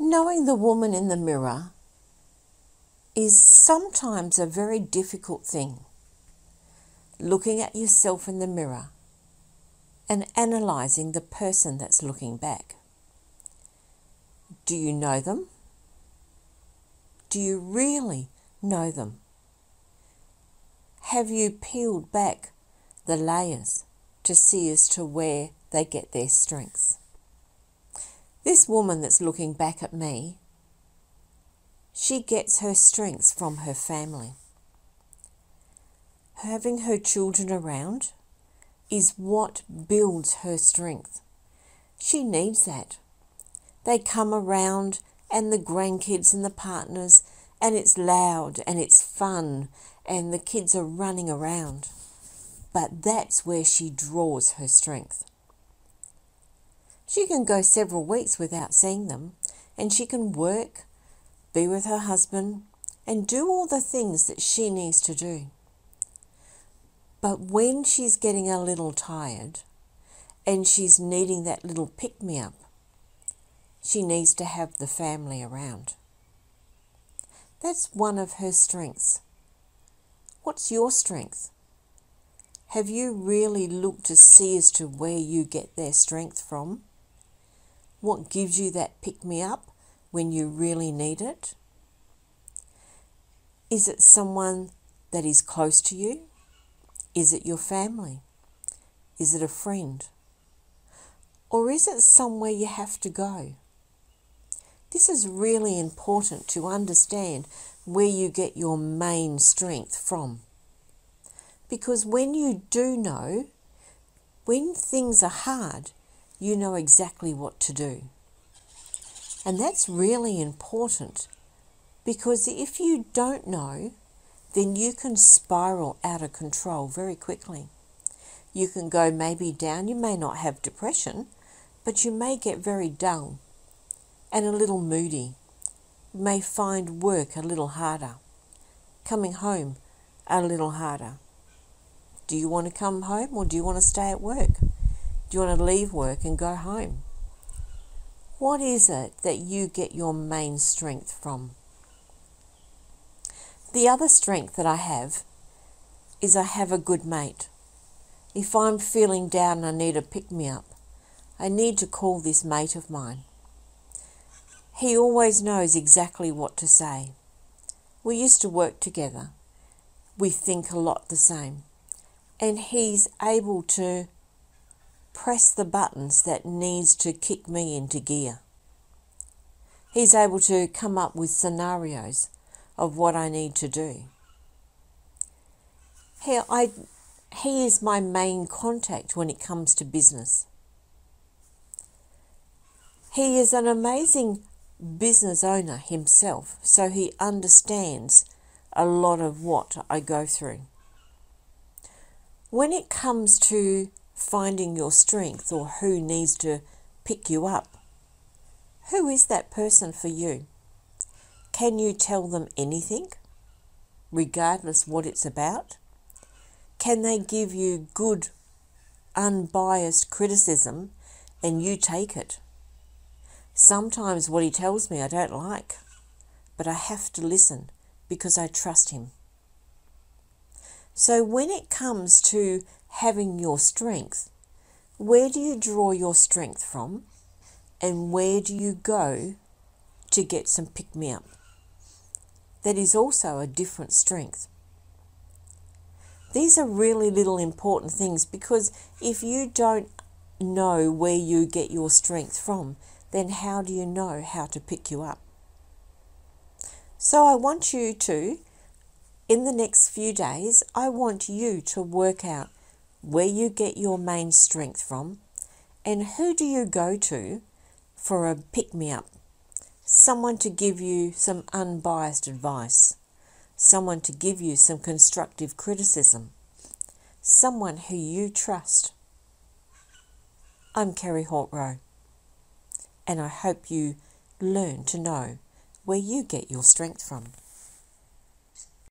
Knowing the woman in the mirror is sometimes a very difficult thing. Looking at yourself in the mirror and analysing the person that's looking back. Do you know them? Do you really know them? Have you peeled back the layers to see as to where they get their strengths? This woman that's looking back at me, she gets her strength from her family. Having her children around is what builds her strength. She needs that. They come around, and the grandkids and the partners, and it's loud and it's fun, and the kids are running around. But that's where she draws her strength. She can go several weeks without seeing them, and she can work, be with her husband, and do all the things that she needs to do. But when she's getting a little tired and she's needing that little pick me up, she needs to have the family around. That's one of her strengths. What's your strength? Have you really looked to see as to where you get their strength from? What gives you that pick me up when you really need it? Is it someone that is close to you? Is it your family? Is it a friend? Or is it somewhere you have to go? This is really important to understand where you get your main strength from. Because when you do know, when things are hard, you know exactly what to do. And that's really important because if you don't know, then you can spiral out of control very quickly. You can go maybe down, you may not have depression, but you may get very dull and a little moody. You may find work a little harder, coming home a little harder. Do you want to come home or do you want to stay at work? Do you want to leave work and go home? What is it that you get your main strength from? The other strength that I have is I have a good mate. If I'm feeling down and I need a pick me up, I need to call this mate of mine. He always knows exactly what to say. We used to work together. We think a lot the same. And he's able to press the buttons that needs to kick me into gear. He's able to come up with scenarios of what I need to do. He, I, he is my main contact when it comes to business. He is an amazing business owner himself, so he understands a lot of what I go through. When it comes to finding your strength or who needs to pick you up. Who is that person for you? Can you tell them anything, regardless what it's about? Can they give you good, unbiased criticism and you take it? Sometimes what he tells me I don't like, but I have to listen because I trust him. So when it comes to having your strength, where do you draw your strength from? And where do you go to get some pick me up? That is also a different strength. These are really little important things because if you don't know where you get your strength from, then how do you know how to pick you up? So I want you to, in the next few days, I want you to work out where you get your main strength from, and who do you go to for a pick me up? Someone to give you some unbiased advice, someone to give you some constructive criticism, someone who you trust. I'm Kerry Hawtrow, and I hope you learn to know where you get your strength from.